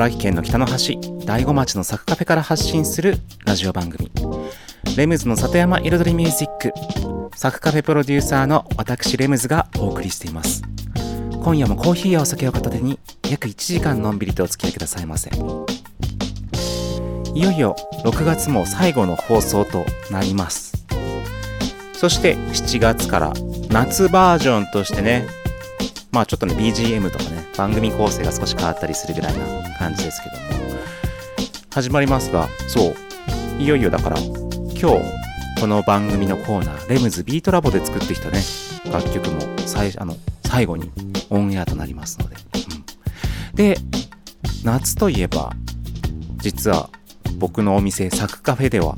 茨城県の北の端、大子町のサクカフェから発信するラジオ番組、レムズの里山彩りミュージック、サクカフェプロデューサーの私レムズがお送りしています。今夜もコーヒーやお酒を片手に約1時間のんびりとお付き合いくださいませ。いよいよ6月も最後の放送となります。そして7月から夏バージョンとしてね、まあちょっとね、BGM とかね、番組構成が少し変わったりするぐらいな感じですけども、始まりますが、そう、いよいよだから、今日、この番組のコーナー、レムズビートラボで作ってきたね、楽曲も最あの最後にオンエアとなりますので。うん、で、夏といえば、実は僕のお店、サクカフェでは、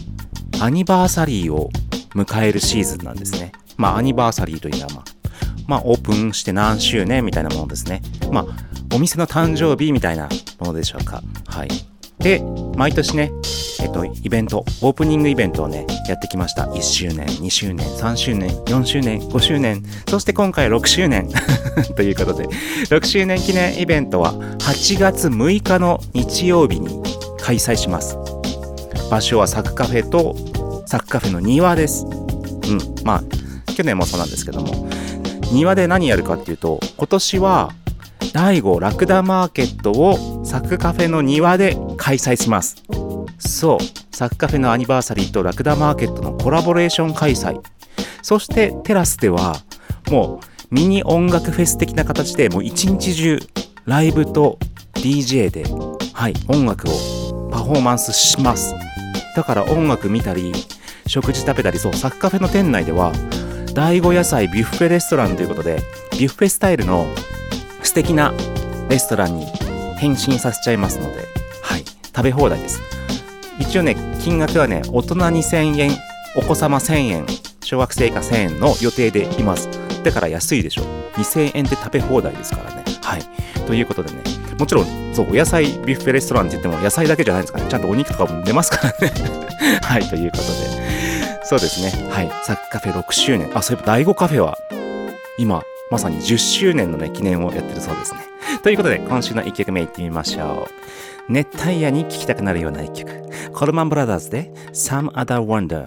アニバーサリーを迎えるシーズンなんですね。まあ、アニバーサリーというのは、まあ、まあ、オープンして何周年みたいなものですね。まあ、お店の誕生日みたいなものでしょうか。はい。で、毎年ね、えっと、イベント、オープニングイベントをね、やってきました。1周年、2周年、3周年、4周年、5周年、そして今回6周年 ということで、6周年記念イベントは8月6日の日曜日に開催します。場所はサクカフェとサクカフェの庭です。うん、まあ、去年もそうなんですけども、庭で何やるかっていうと、今年は、第5ラクダマーケットをサクカフェの庭で開催します。そう、サクカフェのアニバーサリーとラクダマーケットのコラボレーション開催。そしてテラスでは、もうミニ音楽フェス的な形でもう一日中ライブと DJ で、はい、音楽をパフォーマンスします。だから音楽見たり、食事食べたり、そう、サクカフェの店内では、第5野菜ビュッフェレストランということで、ビュッフェスタイルの素敵なレストランに変身させちゃいますので、はい、食べ放題です。一応ね、金額はね、大人2000円、お子様1000円、小学生以下1000円の予定でいます。だから安いでしょ。2000円で食べ放題ですからね。はい。ということでね、もちろん、そう、お野菜ビュッフェレストランって言っても野菜だけじゃないですからね。ちゃんとお肉とかも出ますからね。はい、ということで。そうですね。はい。サッカフェ6周年。あ、そういえば第5カフェは、今、まさに10周年のね、記念をやってるそうですね。ということで、今週の1曲目いってみましょう。熱帯夜に聴きたくなるような1曲。コルマンブラザーズで Some Other Wonder。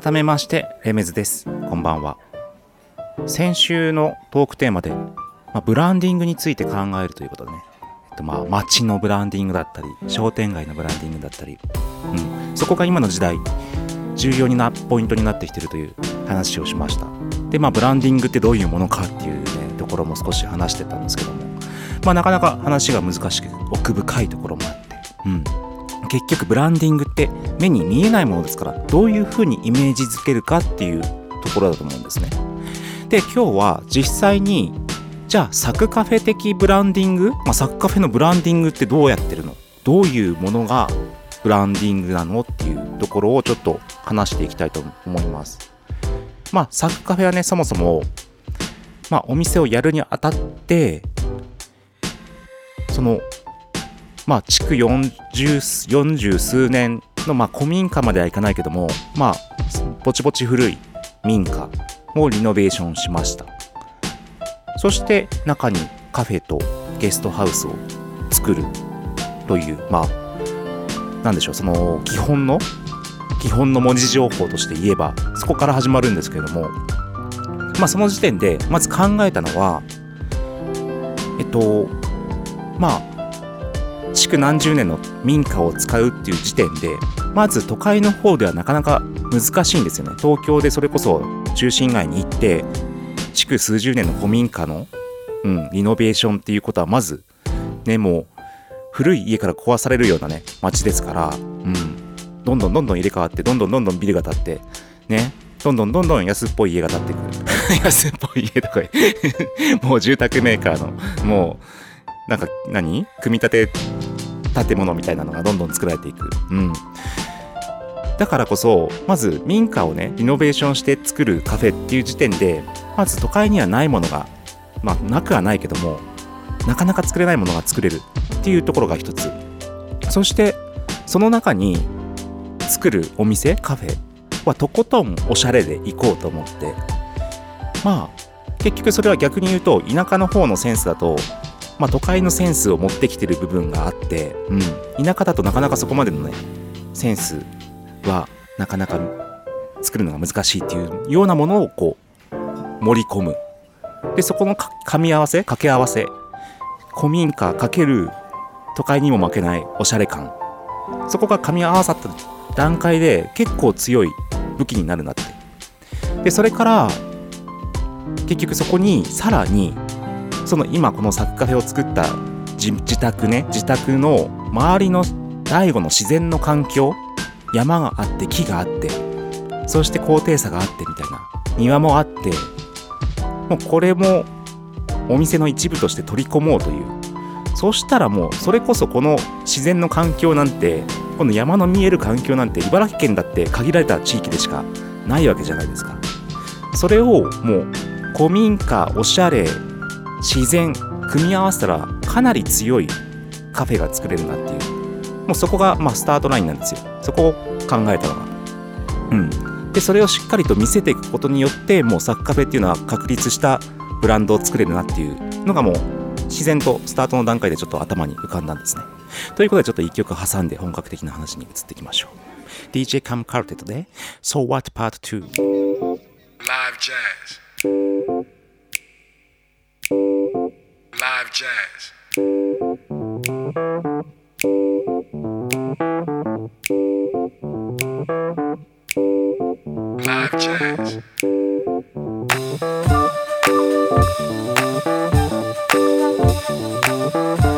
改めましてレメズです。こんばんは。先週のトークテーマで、まあ、ブランディングについて考えるということでね、えっと、まあ街のブランディングだったり商店街のブランディングだったり、うん、そこが今の時代重要なポイントになってきてるという話をしました。でまあブランディングってどういうものかっていうねところも少し話してたんですけども。まあなかなか話が難しく奥深いところもあって。うん。結局ブランディングって目に見えないものですからどういうふうにイメージづけるかっていうところだと思うんですね。で今日は実際にじゃあサクカフェ的ブランディング、まあ、サクカフェのブランディングってどうやってるの？どういうものがブランディングなのっていうところをちょっと話していきたいと思います。まあサクカフェはねそもそもまあお店をやるにあたってそのまあ、築 40, 40数年の、まあ、古民家まではいかないけども、まあ、ぼちぼち古い民家をリノベーションしました。そして中にカフェとゲストハウスを作るという、まあ、なんでしょう、その基本の、基本の文字情報として言えば、そこから始まるんですけれども、まあ、その時点で、まず考えたのは、えっと、まあ、築何十年の民家を使うっていう時点でまず都会の方ではなかなか難しいんですよね。東京でそれこそ中心街に行って築数十年の古民家の、うん、リノベーションっていうことはまずねもう古い家から壊されるようなね街ですから、うん、どんどんどんどん入れ替わってどんどんどんどんビルが建ってね。どんどんどんどん安っぽい家が建ってくる。安っぽい家とか もう住宅メーカーのもうなんか何？組み立て建物みたいなのがどんどん作られていく。うん。だからこそ、まず民家をね、リノベーションして作るカフェっていう時点で、まず都会にはないものが、まあ、なくはないけども、なかなか作れないものが作れるっていうところが一つ。そして、その中に作るお店、カフェはとことんおしゃれで行こうと思って、まあ、結局それは逆に言うと、田舎の方のセンスだと、まあ、都会のセンスを持ってきてる部分があって、うん、田舎だとなかなかそこまでのねセンスはなかなか作るのが難しいっていうようなものをこう盛り込む。でそこの噛み合わせ掛け合わせ古民家かける都会にも負けないおしゃれ感。そこが噛み合わさった段階で結構強い武器になるなって。でそれから結局そこにさらにその今このサッカフェを作った自宅ね自宅の周りの第五の自然の環境山があって木があってそして高低差があってみたいな庭もあってもうこれもお店の一部として取り込もうという。そしたらもうそれこそこの自然の環境なんてこの山の見える環境なんて茨城県だって限られた地域でしかないわけじゃないですか。それをもう古民家おしゃれ自然組み合わせたらかなり強いカフェが作れるなっていう。もうそこがまあスタートラインなんですよ。そこを考えたのが。うん。でそれをしっかりと見せていくことによってもうサッカフェっていうのは確立したブランドを作れるなっていうのがもう自然とスタートの段階でちょっと頭に浮かんだんですね。ということでちょっと一曲挟んで本格的な話に移っていきましょう。DJ カムカルテットで So What Part 2 Live Jazz Live jazz. Live jazz. Live jazz.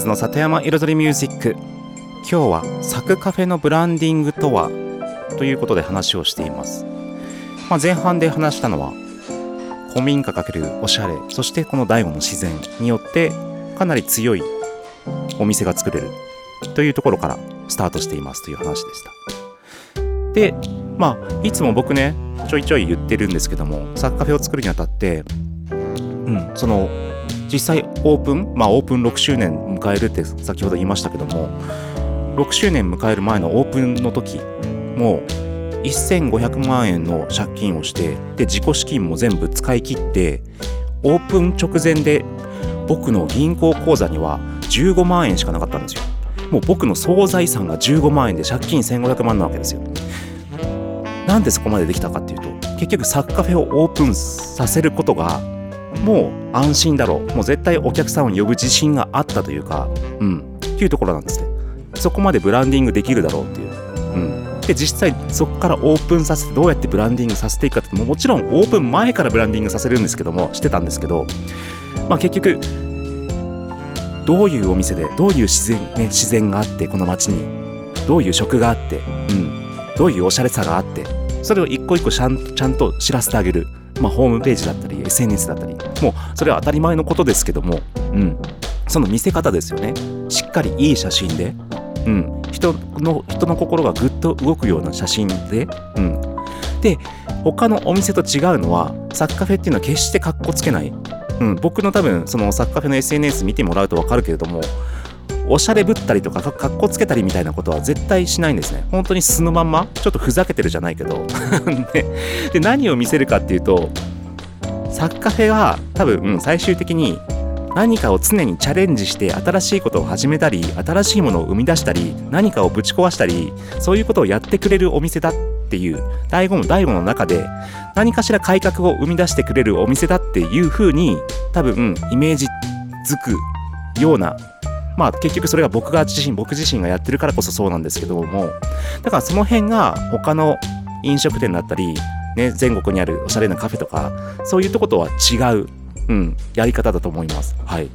ズの里山彩りミュージック今日はサクカフェのブランディングとは？ということで話をしています、まあ、前半で話したのは古民家×おしゃれそしてこの醍醐の自然によってかなり強いお店が作れるというところからスタートしていますという話でした。でまあいつも僕ねちょいちょい言ってるんですけどもサッカフェを作るにあたってうんその実際オープンまあオープン6周年迎えるって先ほど言いましたけども6周年迎える前のオープンの時もう1500万円の借金をしてで自己資金も全部使い切ってオープン直前で僕の銀行口座には15万円しかなかったんですよ。もう僕の総財産が15万円で借金1500万なわけですよ。なんでそこまでできたかっていうと結局サッカフェをオープンさせることがもう安心だろう。もう絶対お客さんを呼ぶ自信があったというかうん。っていうところなんですね。そこまでブランディングできるだろうっていう。うん。で実際そこからオープンさせてどうやってブランディングさせていくかってももちろんオープン前からブランディングさせるんですけどもしてたんですけどまあ結局どういうお店でどういう自然,、ね、自然があってこの街にどういう食があって、うん、どういうおしゃれさがあってそれを一個一個ちゃんちゃんと知らせてあげる。まあ、ホームページだったり SNS だったりもうそれは当たり前のことですけども、うん、その見せ方ですよね。しっかりいい写真で、うん、人の人の心がぐっと動くような写真で、うん、で他のお店と違うのはサッカフェっていうのは決してかっこつけない、うん、僕の多分そのサッカフェの SNS 見てもらうと分かるけれどもおしゃれぶったりとかかっこつけたりみたいなことは絶対しないんですね。本当に素のまんま？ちょっとふざけてるじゃないけど。でで何を見せるかっていうとサッカフェは多分、うん、最終的に何かを常にチャレンジして新しいことを始めたり新しいものを生み出したり何かをぶち壊したりそういうことをやってくれるお店だっていう醍醐の醍醐の中で何かしら改革を生み出してくれるお店だっていう風に多分イメージづくようなまあ結局それが僕が自身僕自身がやってるからこそそうなんですけどもだからその辺が他の飲食店だったりね、全国にあるおしゃれなカフェとかそういうとことは違ううん、やり方だと思います。はい。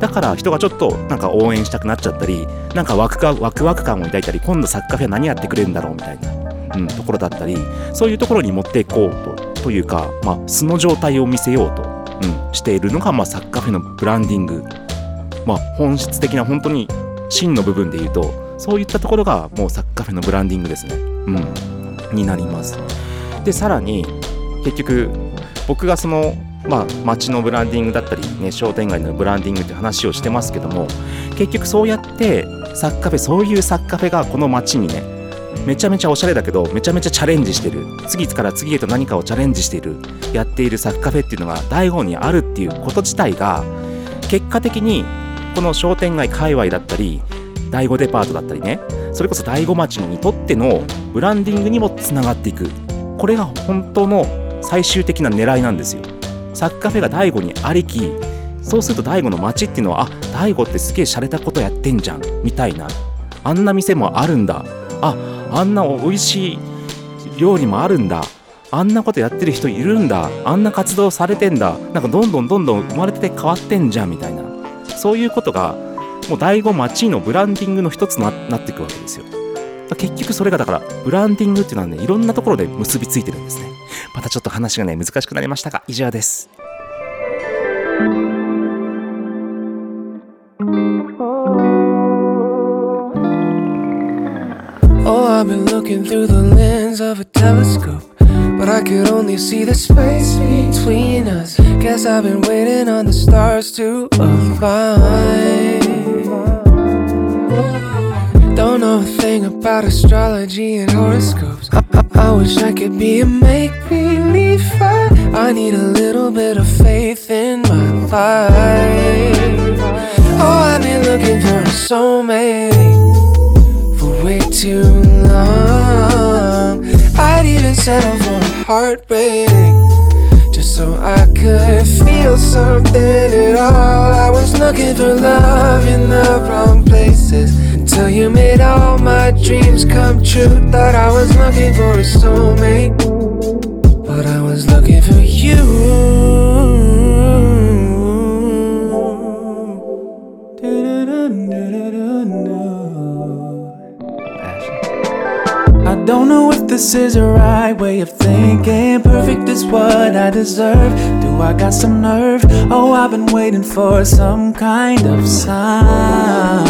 だから人がちょっとなんか応援したくなっちゃったり、なんかワクワクワク感を抱いたり、今度サッカーフェア何やってくれるんだろうみたいな、うん、ところだったり、そういうところに持っていこうと、というか、まあ、素の状態を見せようと、うん、しているのが、まあ、サッカーフェのブランディング。まあ、本質的な本当に真の部分で言うと、そういったところがもうサッカーフェのブランディングですね。うん、になります。で、さらに、結局、僕がそのまあ、街のブランディングだったり、ね、商店街のブランディングって話をしてますけども結局そうやってサッカフェそういうサッカフェがこの街にねめちゃめちゃおしゃれだけどめちゃめちゃチャレンジしてる次から次へと何かをチャレンジしているやっているサッカフェっていうのが醍醐にあるっていうこと自体が結果的にこの商店街界隈だったり第5デパートだったりねそれこそ第5町にとってのブランディングにもつながっていく。これが本当の最終的な狙いなんですよ。サッカーフェが大悟にありきそうすると大悟の街っていうのはあ大悟ってすげえ洒落たことやってんじゃんみたいな。あんな店もあるんだ。ああんな美味しい料理もあるんだ。あんなことやってる人いるんだ。あんな活動されてんだ。なんかどんどんどんどん生まれて変わってんじゃんみたいな。そういうことがもう第5町のブランディングの一つになっていくわけですよ。結局それがだからブランディングっていうのはねいろんなところで結びついてるんですね。またちょっと話がね難しくなりましたが以上です。Looking through the lens of a telescope. But I could only see the space between us. Guess I've been waiting on the stars to align. Don't know a thing about astrology and horoscopes. I, I, wish I could be a make believe. I need a little bit of faith in my life. Oh, I've been looking for for way too long. I'd even settle for a heartbreak just so I could feel something at all. I was looking for love in the wrong places. Until you made all my dreams come true. Thought I was looking for a soulmate, this is the right way of thinking. Perfect is what I deserve. Do I got some nerve? Oh, I've been waiting for some kind of sign.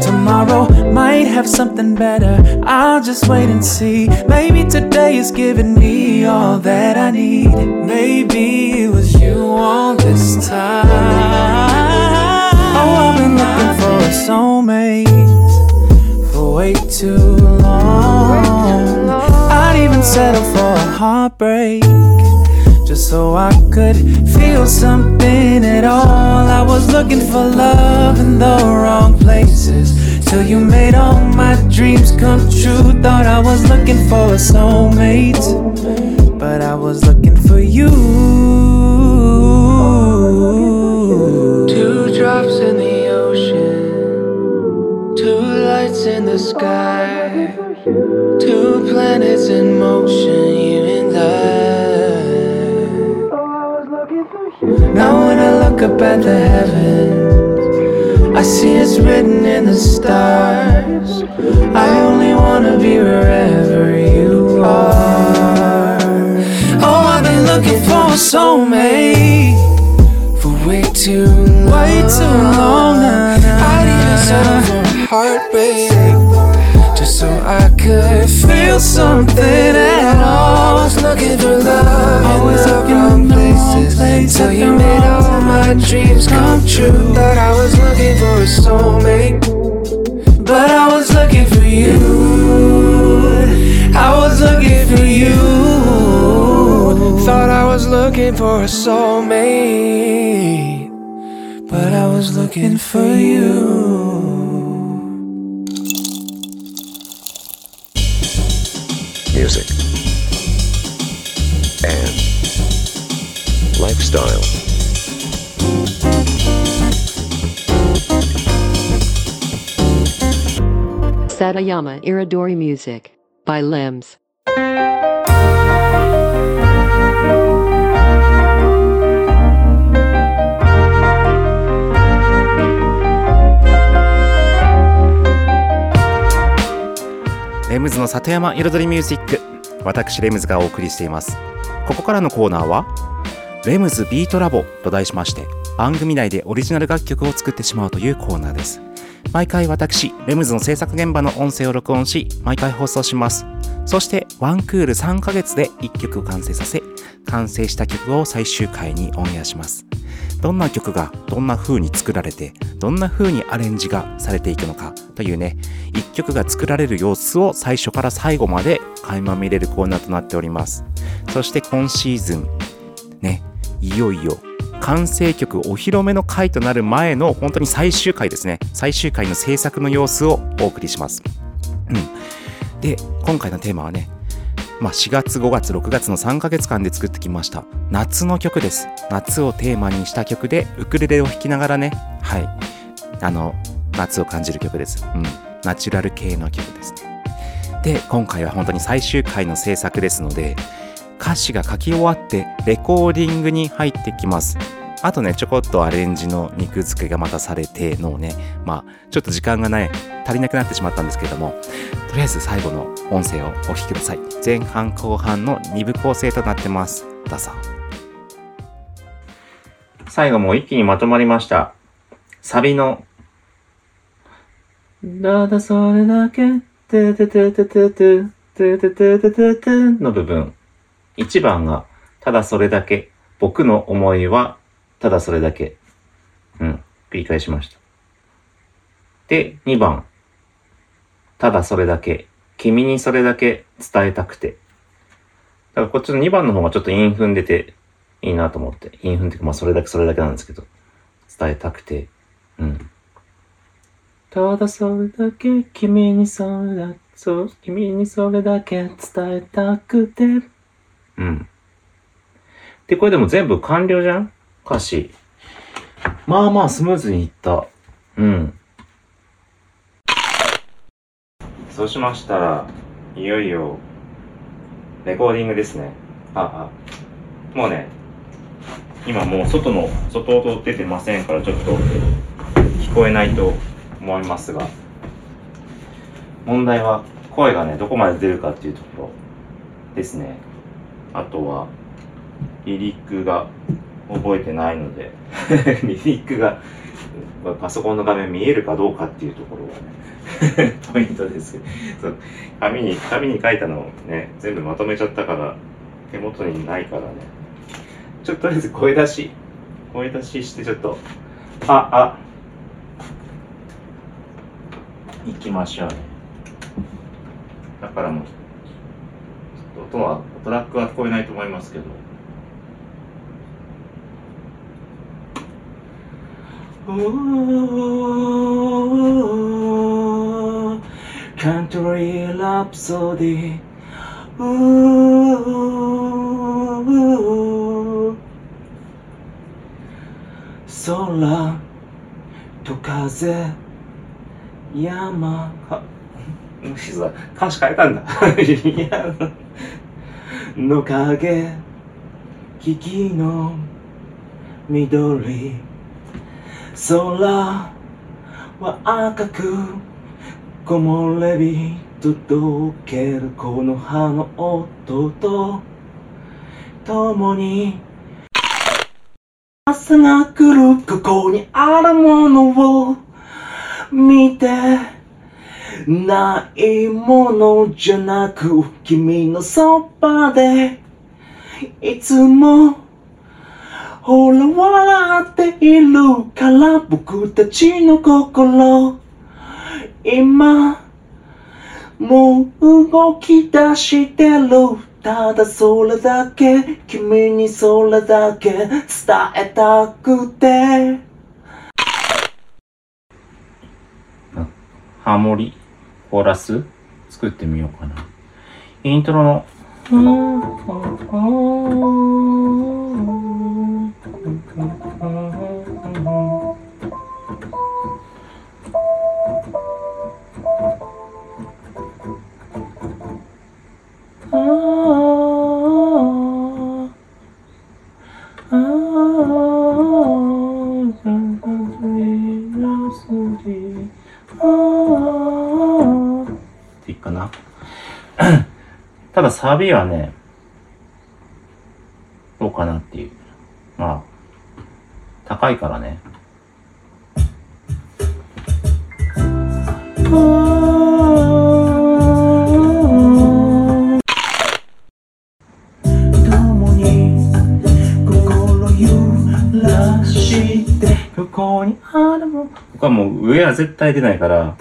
Tomorrow might have something better. I'll just wait and see. Maybe today is giving me all that I need. Maybe it was you all this time. Oh, I've been looking for a soulmate way too long. I'd even settle for a heartbreak just so I could feel something at all. I was looking for love in the wrong places till you made all my dreams come true. Thought I was looking for a soulmate, but I was looking for you. Two drops in the ocean, lights in the sky, two planets in motion, you and I. Now when I look up at the heavens, I see it's written in the stars. I only wanna be wherever you are. Oh, I've been looking for a soulmate for way too long. Way too long. I'd even settle heartbreak just so I could feel something at all. I was looking for love Always in the wrong places till you made all my dreams come true. Thought I was looking for a soulmate, but I was looking for you. I was looking for you. Thought I was looking for a soulmate, but I was looking for you. Lifestyle. Satayama Iridori Music by Limbs. レムズの里山彩りミュージック。私レムズがお送りしています。ここからのコーナーはレムズビートラボと題しまして番組内でオリジナル楽曲を作ってしまうというコーナーです。毎回私レムズの制作現場の音声を録音し毎回放送します。そしてワンクール3ヶ月で1曲を完成させ完成した曲を最終回にオンエアします。どんな曲がどんな風に作られてどんな風にアレンジがされていくのかというね一曲が作られる様子を最初から最後まで垣間見れるコーナーとなっております。そして今シーズンねいよいよ完成曲お披露目の回となる前の本当に最終回ですね。最終回の制作の様子をお送りします、うん、で今回のテーマはねまあ、4月5月6月の3ヶ月間で作ってきました。夏の曲です。夏をテーマにした曲でウクレレを弾きながらね。はい。あの夏を感じる曲です。うん。ナチュラル系の曲ですね。で今回は本当に最終回の制作ですので歌詞が書き終わってレコーディングに入ってきます。あとねちょこっとアレンジの肉付けがまたされてのねまあちょっと時間がない足りなくなってしまったんですけれどもとりあえず最後の音声をお聞きください。前半後半の2部構成となってます。どうぞ。最後も一気にまとまりました。サビのただそれだけ、てててててて、てててててての部分。1番が、ただそれだけ。僕の思いは、ただそれだけ。うん。繰り返しました。で、2番。ただそれだけ。君にそれだけ伝えたくて。だからこっちの2番の方がちょっと韻踏んでていいなと思って。韻踏んでて、まあそれだけそれだけなんですけど。伝えたくて。うん。ただそれだけ君にそれだけそう君にそれだけ伝えたくてうん。でこれでも全部完了じゃん？歌詞。まあまあスムーズにいった。うん。そうしましたらいよいよレコーディングですね。ああ。もうね今もう外の外音出てませんからちょっと聞こえないと思いますが。問題は声がね、どこまで出るかっていうところですね。あとは、リリックが覚えてないので、リリックがパソコンの画面見えるかどうかっていうところがね、ポイントですそう紙に、紙に書いたのをね、全部まとめちゃったから、手元にないからね。ちょっととりあえず声出し、声出ししてちょっと、あ、あ、行きましょうね。だからもう、ちょっと音は、トラックは聞こえないと思いますけど。カントリーラプソディ空と風山あ、実は歌詞変えたんだ。いや、の影木々の緑。空は赤く木漏れ日届ける。この葉の音と共に。朝が来るここにあるものを見て。ないものじゃなく君のそばで。いつもほら笑っているから僕たちの心。今もう動き出してる。ただそれだけ君にそれだけ伝えたくて。ハモリ、コーラス？作ってみようかな。イントロの、ああかな。ただサビはね、どうかなっていう。まあ、高いからね。ここにあるも僕はもう上は絶対出ないから、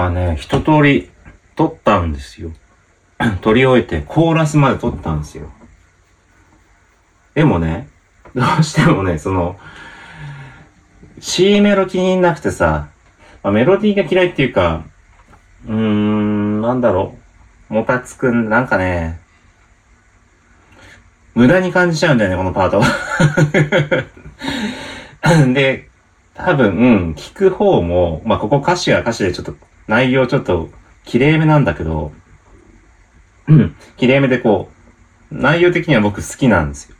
今ね、一通り撮ったんですよ。撮り終えて、コーラスまで撮ったんですよ。でもね、どうしてもね、その、C メロ気になくてさ、まあ、メロディーが嫌いっていうか、うーん、なんだろう。もたつくん、なんかね、無駄に感じちゃうんだよね、このパート。で、多分、聞く方も、まあ、ここ歌詞は歌詞でちょっと、内容ちょっと、綺麗めなんだけど、うん、綺麗めでこう、内容的には僕好きなんですよ。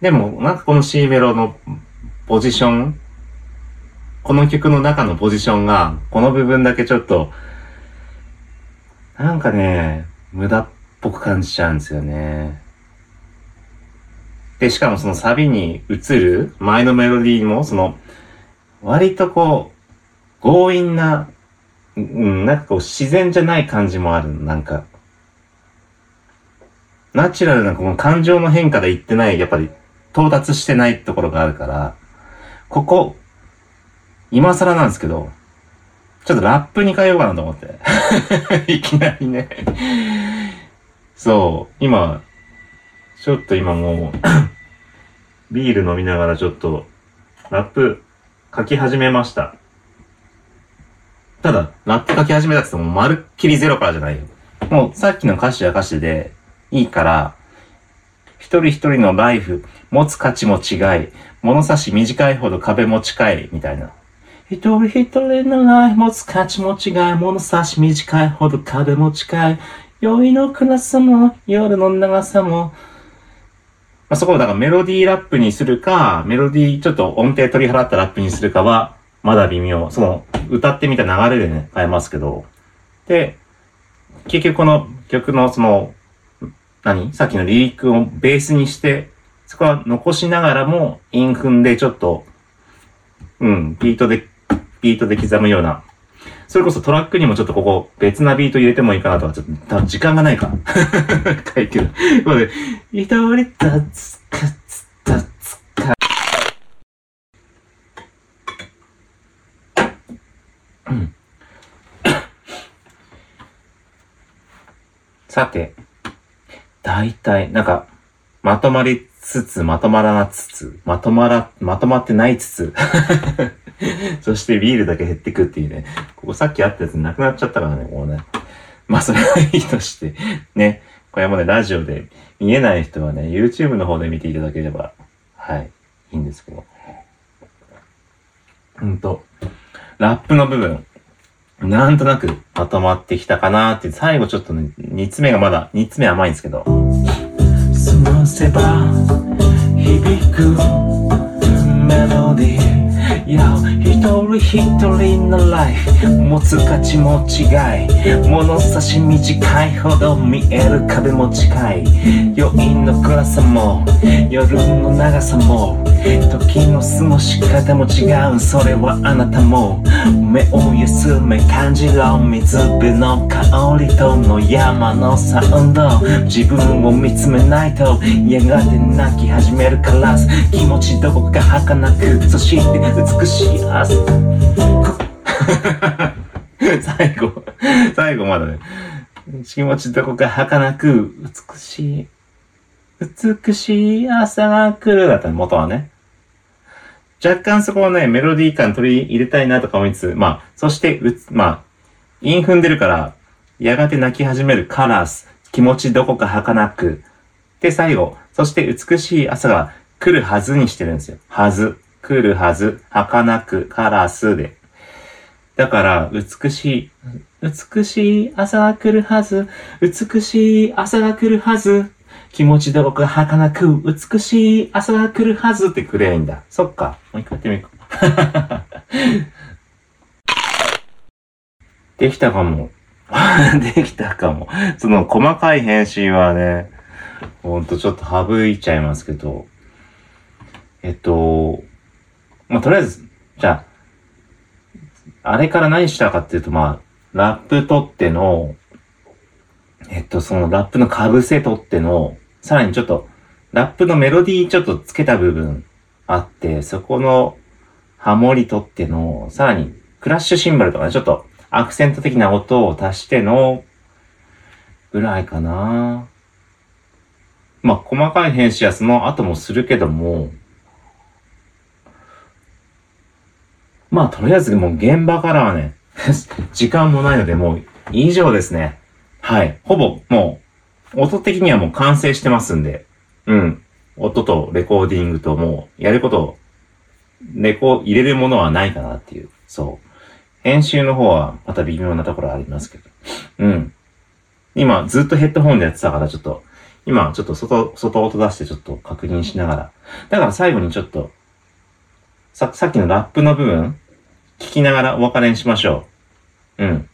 でも、なんかこの C メロのポジション、この曲の中のポジションが、この部分だけちょっと、なんかね、無駄っぽく感じちゃうんですよね。で、しかもそのサビに移る前のメロディーも、その、割とこう、強引な、うん、なんかこう自然じゃない感じもある。なんか、ナチュラルなこの感情の変化で言ってない、やっぱり到達してないところがあるから、ここ、今更なんですけど、ちょっとラップに変えようかなと思って。いきなりね。そう、今、ちょっと今もう、ビール飲みながらちょっと、ラップ書き始めました。ただ、ラップ書き始めたって言っても、まるっきりゼロからじゃないよ。もう、さっきの歌詞は歌詞で、いいから、一人一人のライフ、持つ価値も違い、物差し短いほど壁も近い、みたいな。一人一人のライフ、持つ価値も違い、物差し短いほど壁も近い、酔いの暗さも、夜の長さも、まあ、そこをだからメロディーラップにするか、メロディーちょっと音程取り払ったラップにするかは、まだ微妙。その、歌ってみた流れでね、変えますけど。で、結局この曲のその、何？さっきのリリックをベースにして、そこは残しながらも、イン踏んでちょっと、うん、ビートで、ビートで刻むような。それこそトラックにもちょっとここ別なビート入れてもいいかなとか、ちょっと多分時間がないか。書いてる。これ、一人立つつか。うん。さて、大体、なんか、まとまりつつ、まとまらなつつ、まとまら、まとまってないつつ、そしてビールだけ減ってくっていうね、ここさっきあったやつなくなっちゃったからね、もうね。まあそれはいいとして、ね、これもね、ラジオで見えない人はね、YouTube の方で見ていただければ、はい、いいんですけど。うんと、ラップの部分、なんとなくまとまってきたかなって、最後ちょっとね、煮詰めがまだ、煮詰め甘いんですけど、せば響くメロディー Yo 一人一人のライフ持つ価値も違い。物差し短いほど見える壁も近い。余韻の暗さも夜の長さも時の過ごし方も違う。それはあなたも目を休め感じろ水辺の香りとの山のサウンド。自分を見つめないとやがて泣き始めるから気持ちどこか儚く。そして美美しい朝 最後、最後まだね、気持ちどこか儚く、美しい、美しい朝が来るだったね、元はね。若干そこをね、メロディー感取り入れたいなとか思いつつ、まあ、そして、うつ、まあ、韻踏んでるから、やがて泣き始めるカラス、気持ちどこか儚く。で、最後、そして美しい朝が来るはずにしてるんですよ。はず。来るはず。儚く、カラスで。だから、美しい、美しい朝が来るはず。美しい朝が来るはず。気持ちどこか儚く、美しい朝が来るはずってくれいんだ。そっか。もう一回やってみようか。できたかも。できたかも。その細かい編集はね、ほんとちょっと省いちゃいますけど。えっと、まあ、とりあえず、じゃあ、あれから何したかっていうと、まあ、ラップ取っての、えっと、そのラップの被せ取っての、さらにちょっと、ラップのメロディーちょっとつけた部分あって、そこのハモリ取っての、さらにクラッシュシンバルとかね、ちょっとアクセント的な音を足しての、ぐらいかな。まあ、細かい編集はその後もするけども、まあ、とりあえずもう現場からはね、時間もないのでもう以上ですね。はい。ほぼもう、音的にはもう完成してますんで、うん。音とレコーディングともう、やること、レコ、入れるものはないかなっていう。そう。編集の方はまた微妙なところありますけど。うん。今、ずっとヘッドホンでやってたから、ちょっと、今、ちょっと外、外音出してちょっと確認しながら。だから最後にちょっと、さ、さっきのラップの部分、聞きながらお別れにしましょう。うん。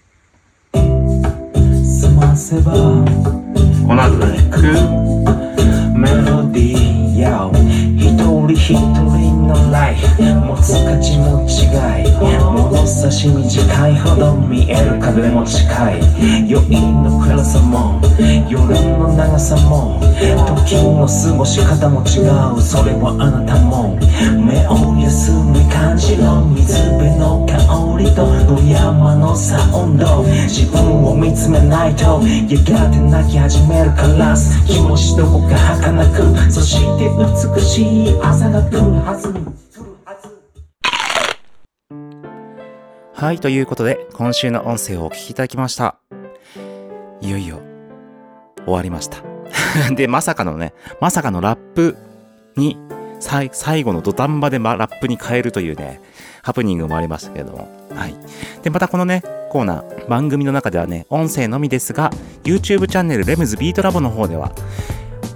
Someone 探せばこの後だね。メロディーや一人一人のライフ。持つ価値も違い。差し短いほど見える壁も近い余韻の暗さも夜の長さも時の過ごし方も違うそれはあなたも目を休み感じろ水辺の香りと野山のサウンド自分を見つめないとやがて泣き始めるから気持ちどこか儚くそして美しい朝が来るはずはい、ということで、今週の音声をお聞きいただきました。いよいよ、終わりました。で、まさかのね、まさかのラップに、最後の土壇場で、ま、ラップに変えるというね、ハプニングもありましたけれども。はい。で、またこのね、コーナー、番組の中ではね、音声のみですが、YouTube チャンネルレムズビートラボの方では、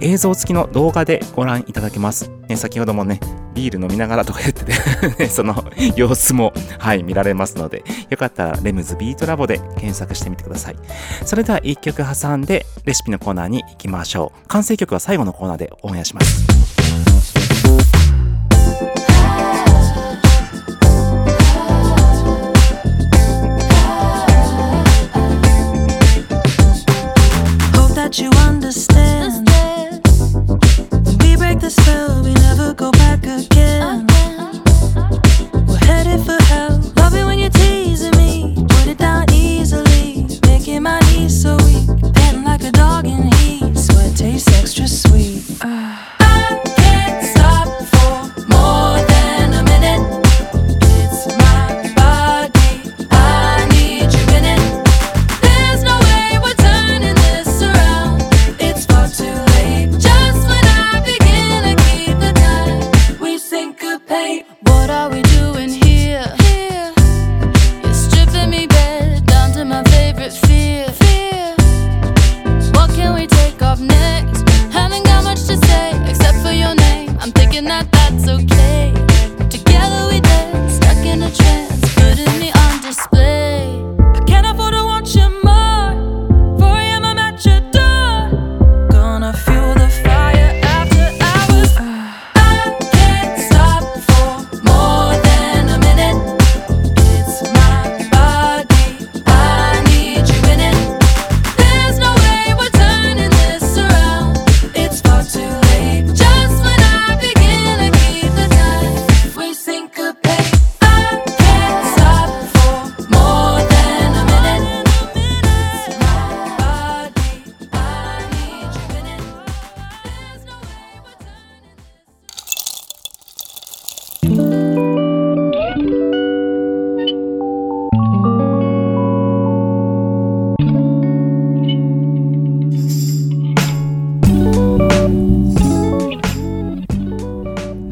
映像付きの動画でご覧いただけます。ね、先ほどもね、ビール飲みながらとか言ってて、その様子も、はい、見られますので、よかったらレムズビートラボで検索してみてください。それでは一曲挟んで、レシピのコーナーに行きましょう。完成曲は最後のコーナーでオンエアします。Hope that you understand. Break the spell, we never go back again. We're headed for hell. Love it when you're teasing me. Put it down easily. Making my knees so weak. Panting like a dog in heat.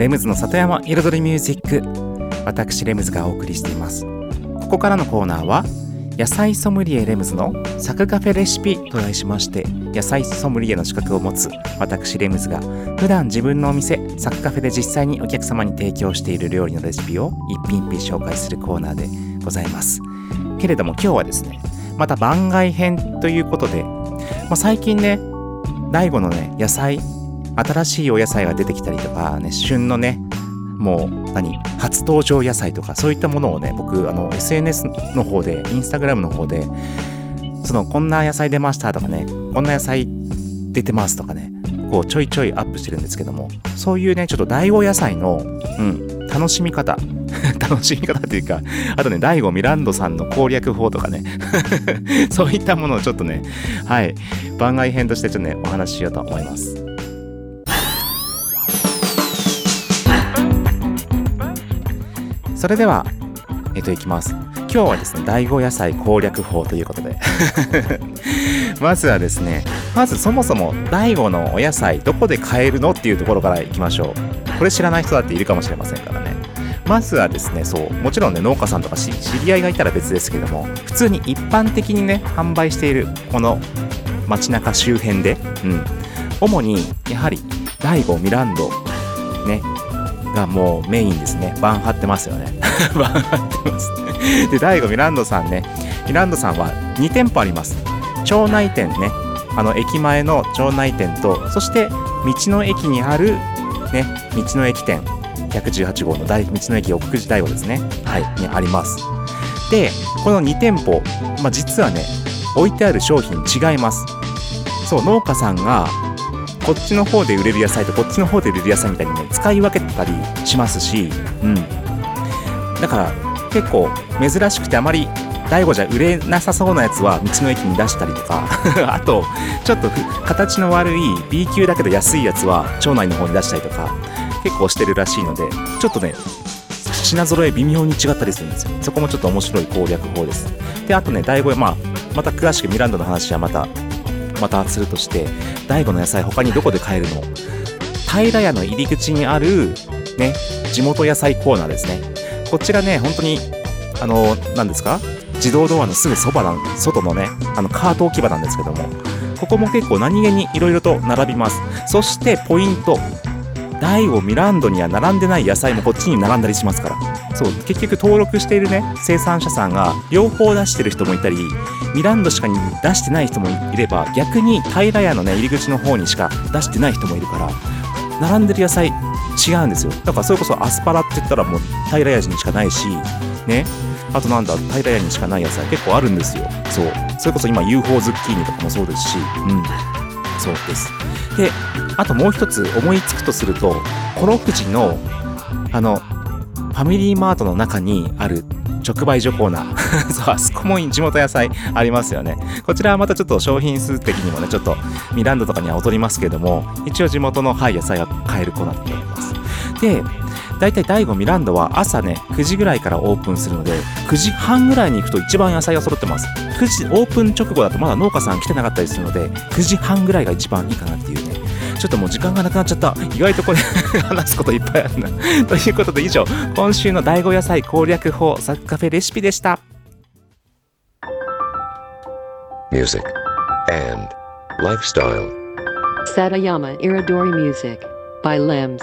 レムズの里山彩りミュージック。私レムズがお送りしています。ここからのコーナーは野菜ソムリエレムズのサクカフェレシピと題しまして野菜ソムリエの資格を持つ私レムズが普段自分のお店サクカフェで実際にお客様に提供している料理のレシピを一品一品紹介するコーナーでございます。けれども今日はですねまた番外編ということで、まあ、最近ね DAIGO のね野菜新しいお野菜が出てきたりとかね旬のねもう何初登場野菜とかそういったものをね僕あの SNS の方でインスタグラムの方でそのこんな野菜出ましたとかねこんな野菜出てますとかねこうちょいちょいアップしてるんですけどもそういうねちょっと大悟野菜の、うん、楽しみ方 楽しみ方っていうかあとね大悟ミランドさんの攻略法とかね そういったものをちょっとねはい番外編としてちょっとねお話ししようと思います。それでは、えっと、いきます。今日はですね、第5野菜攻略法ということで。まずはですね、まずそもそも第5のお野菜どこで買えるのっていうところからいきましょう。これ知らない人だっているかもしれませんからね。まずはですね、そう、もちろんね、農家さんとか知り合いがいたら別ですけども、普通に一般的にね、販売しているこの街中周辺で、うん、主にやはり第5ミランド、ね、がもうメインですね。バン張ってますよね。バン張ってます。で、第5ミランドさんね。ミランドさんは2店舗あります。町内店ねあの駅前の町内店とそして道の駅にあるね道の駅店118号の道の駅奥久慈大悟ですねはいにありますでこの2店舗、まあ、実はね置いてある商品違いますそう農家さんがこっちの方で売れる野菜とこっちの方で売れる野菜みたいにね使い分けてたりしますしうん。だから結構珍しくてあまり大悟じゃ売れなさそうなやつは道の駅に出したりとか あとちょっと形の悪い B 級だけど安いやつは町内の方に出したりとか結構してるらしいのでちょっとね品揃え微妙に違ったりするんですよ。そこもちょっと面白い攻略法です。であとね大悟まあまた詳しくミランドの話はまたまたするとして大悟の野菜他にどこで買えるの？平屋の入り口にあるね地元野菜コーナーですね。こちらね本当にあの何ですか？自動ドアのすぐそばなん外のねあのカート置き場なんですけどもここも結構何気に色々と並びます。そしてポイント。大悟ミランドには並んでない野菜もこっちに並んだりしますから。そう結局登録しているね生産者さんが両方出してる人もいたりミランドしか出してない人もいれば逆に平屋のね入り口の方にしか出してない人もいるから並んでる野菜違うんですよ。だからそれこそアスパラって言ったらもう平屋にしかないしね。あとなんだ平屋にしかない野菜結構あるんですよ。そう。それこそ今 UFO ズッキーニとかもそうですしうん。そうです。であともう一つ思いつくとするとコロ富士のあのファミリーマートの中にある直売所コーナー。そうあそこも地元野菜ありますよね。こちらはまたちょっと商品数的にもねちょっとミランドとかには劣りますけども一応地元の、はい、野菜が買えるコーナーになります。で大体第5ミランドは朝ね9時ぐらいからオープンするので9時半ぐらいに行くと一番野菜が揃ってます。9時オープン直後だとまだ農家さん来てなかったりするので9時半ぐらいが一番いいかなっていうね。ちょっともう時間がなくなっちゃった意外とこれ 話すこといっぱいあるな ということで以上今週の第5野菜攻略法サッカフェレシピでした music, and lifestyle. Satayama Iridori Music by Limbs.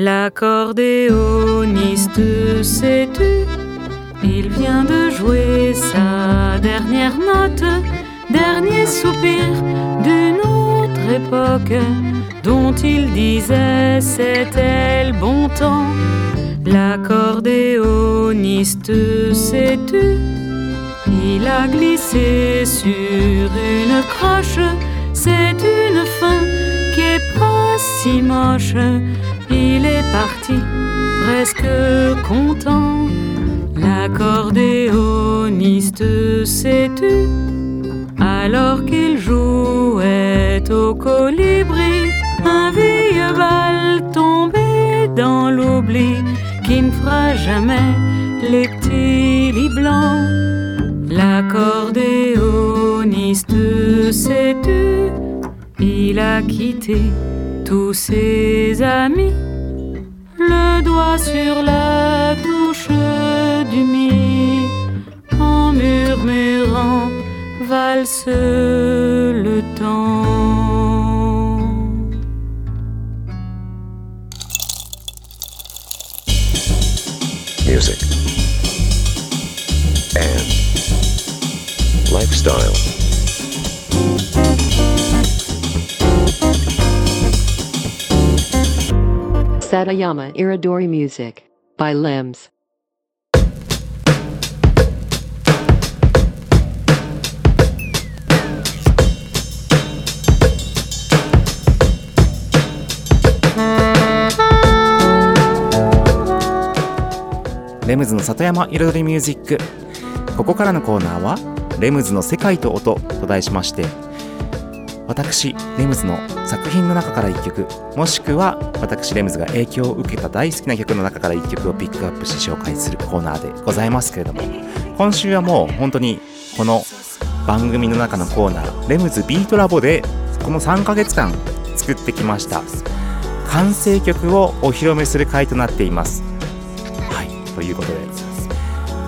L'accordéoniste, sais-tu, il vient de jouer sa dernière note, dernier soupir d'une autre époque, dont il disait c'était le bon temps. L'accordéoniste, sais-tu, il a glissé sur une croche, c'est une fin qui est pas si moche. Il est parti presque content. L'accordéoniste, sais-tu, alors qu'il jouait au colibri, un vieux bal tombé dans l'oubli qui ne fera jamais les petits blancs. L'accordéoniste, sais-tu, il a quitté tous ses amis, le doigt sur la touche du mi, en murmurant valse le temps. music, and lifestyle. Satayama Iridori Music by Limbs. レムズの里山彩りミュージックここからのコーナーは「レムズの世界と音」と題しまして私レムズの作品の中から1曲もしくは私レムズが影響を受けた大好きな曲の中から1曲をピックアップして紹介するコーナーでございますけれども今週はもう本当にこの番組の中のコーナーレムズビートラボでこの3ヶ月間作ってきました完成曲をお披露目する回となっています。はいということで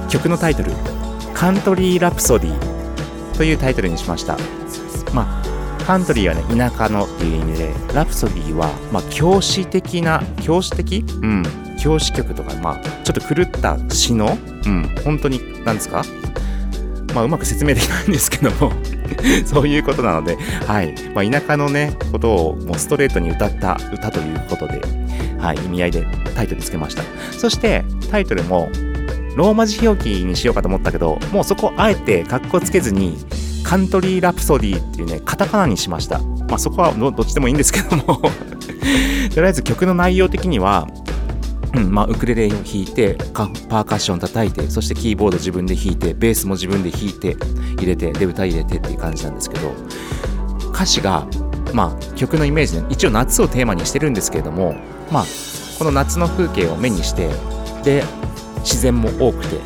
曲のタイトル「カントリー・ラプソディ」というタイトルにしました。まあカントリーはね田舎のっていう意味でラプソディはまあ教師的な教師的？うん教師曲とかまあちょっと狂った詩のうん本当に何ですか？まあうまく説明できないんですけども そういうことなので、はい。まあ、田舎のね、ことをもうストレートに歌った歌ということで、はい、意味合いでタイトルつけました。そして、タイトルも、ローマ字表記にしようかと思ったけど、もうそこあえてカッコつけずに、カントリーラプソディっていうね、カタカナにしました。まあ、そこはどっちでもいいんですけども、とりあえず曲の内容的には、うんまあ、ウクレレを弾いてパーカッション叩いてそしてキーボード自分で弾いてベースも自分で弾いて入れてで歌入れてっていう感じなんですけど歌詞が、まあ、曲のイメージで一応夏をテーマにしてるんですけれども、まあ、この夏の風景を目にしてで自然も多くて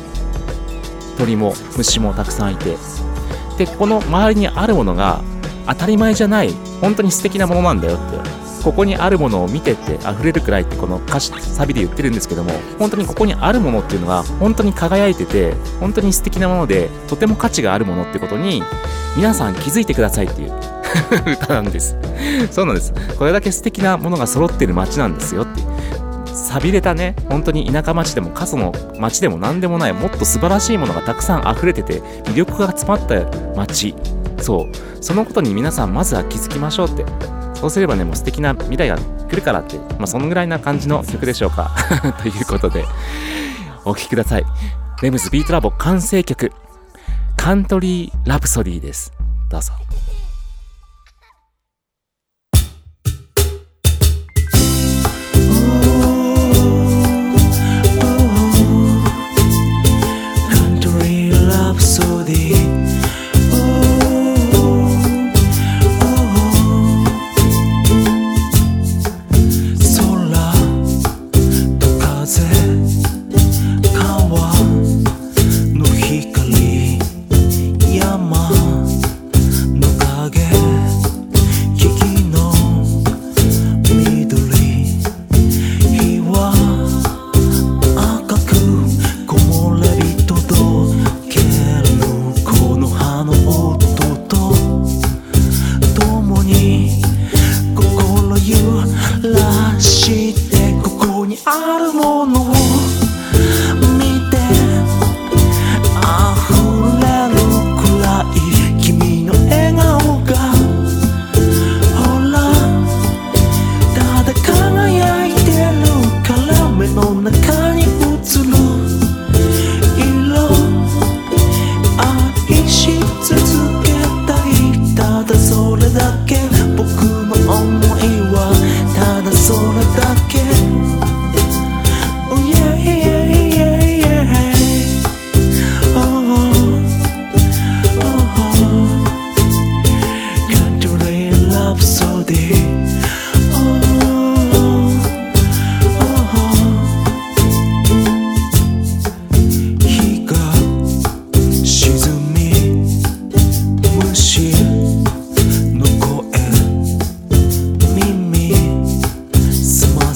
鳥も虫もたくさんいてでこの周りにあるものが当たり前じゃない本当に素敵なものなんだよってここにあるものを見てって溢れるくらいってこの歌詞サビで言ってるんですけども本当にここにあるものっていうのが本当に輝いてて本当に素敵なものでとても価値があるものってことに皆さん気づいてくださいっていう 歌なんです。そうなんです。これだけ素敵なものが揃ってる街なんですよって。寂れたね。本当に田舎町でも過疎の町でも何でもない。もっと素晴らしいものがたくさん溢れてて魅力が詰まった町。そう。そのことに皆さんまずは気づきましょうって。そうすればねもう素敵な未来が来るからって。まあそのぐらいな感じの曲でしょうか。ということで。お聴きください。レムズビートラボ完成曲。カントリーラプソディです。どうぞ。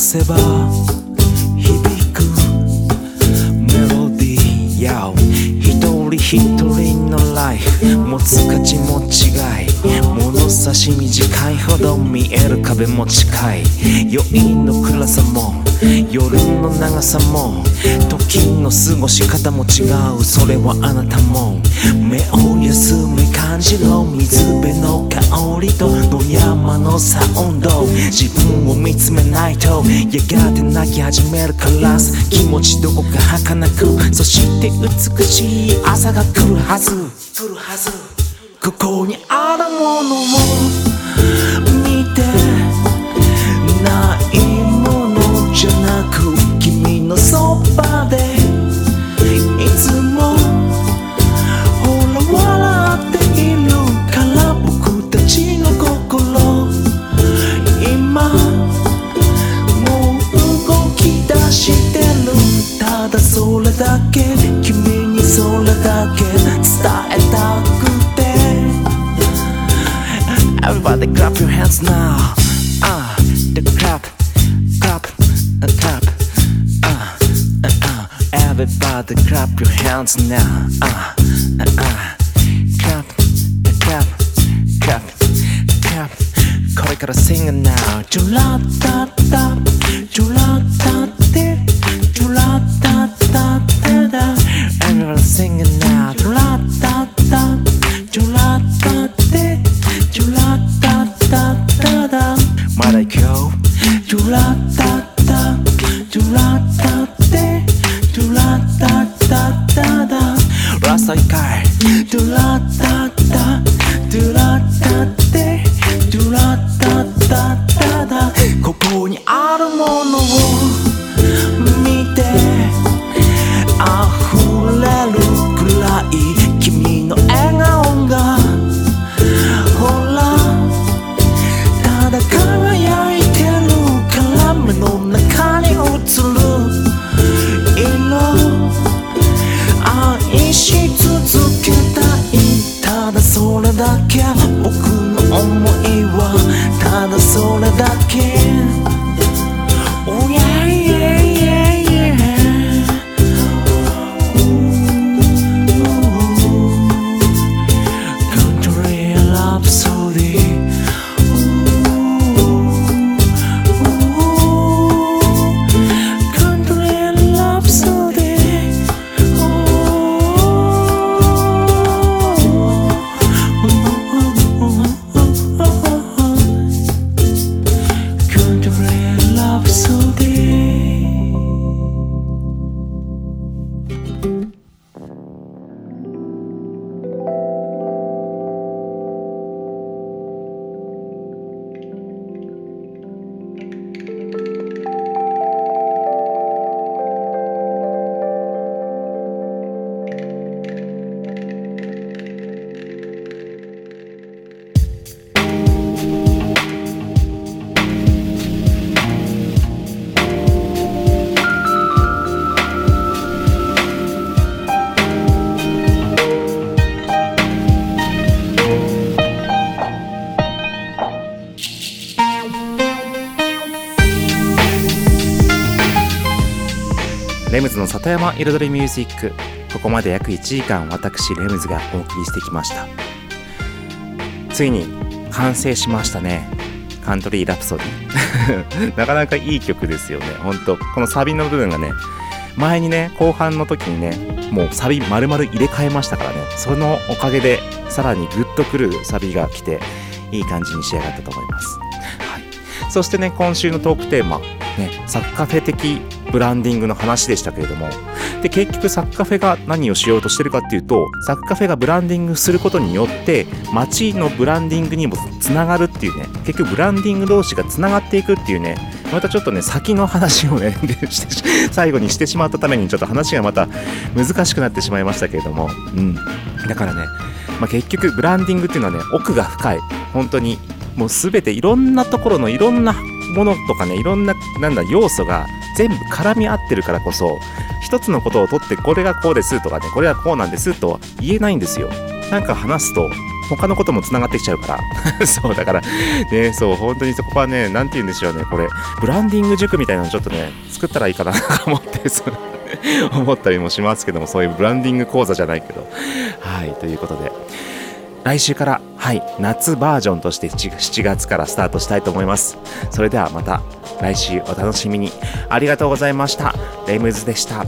せば響くメロディーや一人一人のライフ持つ価値も違い。物差し短いほど見える壁も近い。余韻の暗さも夜の長さも時の過ごし方も違う。それはあなたも目を休み感じろ水辺の香りと野山のサウンド。自分を見つめないと。やがて泣き始めるから気持ちどこか儚く。そして美しい朝が来るはず。来るはず。ここにあるものを。見てないものじゃなく。君のそばで。け伝えたくて Everybody clap your hands now. Ah, the clap, clap, clap. Ah, uh, uh, everybody clap your hands now. Ah, uh, ah, clap, clap, clap, clap. これから sing it now. ジュラッタッの里山彩りミュージック。ここまで約1時間私レムズがお送りしてきました。ついに完成しましたね。カントリーラプソディなかなかいい曲ですよね。ほんとこのサビの部分がね前にね後半の時にねもうサビ丸々入れ替えましたからね。そのおかげでさらにグッとくるサビが来ていい感じに仕上がったと思います、はい、そしてね今週のトークテーマ。ねサッカフェ的ブランディングの話でしたけれども。で結局サッカフェが何をしようとしてるかっていうとサッカフェがブランディングすることによって街のブランディングにもつながるっていうね。結局ブランディング同士がつながっていくっていうね。またちょっとね先の話をね 最後にしてしまったためにちょっと話がまた難しくなってしまいましたけれども。うん。だからね、まあ、結局ブランディングっていうのはね奥が深い。本当に。もう全ていろんなところのいろんなものとかねいろんななんだ要素が全部絡み合ってるからこそ一つのことをとってこれがこうですとかねこれはこうなんですと言えないんですよ。なんか話すと他のこともつながってきちゃうから。そうだからねそう本当にそこはね何て言うんでしょうねこれブランディング塾みたいなのちょっとね作ったらいいかなと思ってそ思ったりもしますけどもそういうブランディング講座じゃないけど。はいということで。来週から、はい、夏バージョンとして 7, 7月からスタートしたいと思います。それではまた来週お楽しみに。ありがとうございました。レムズでした。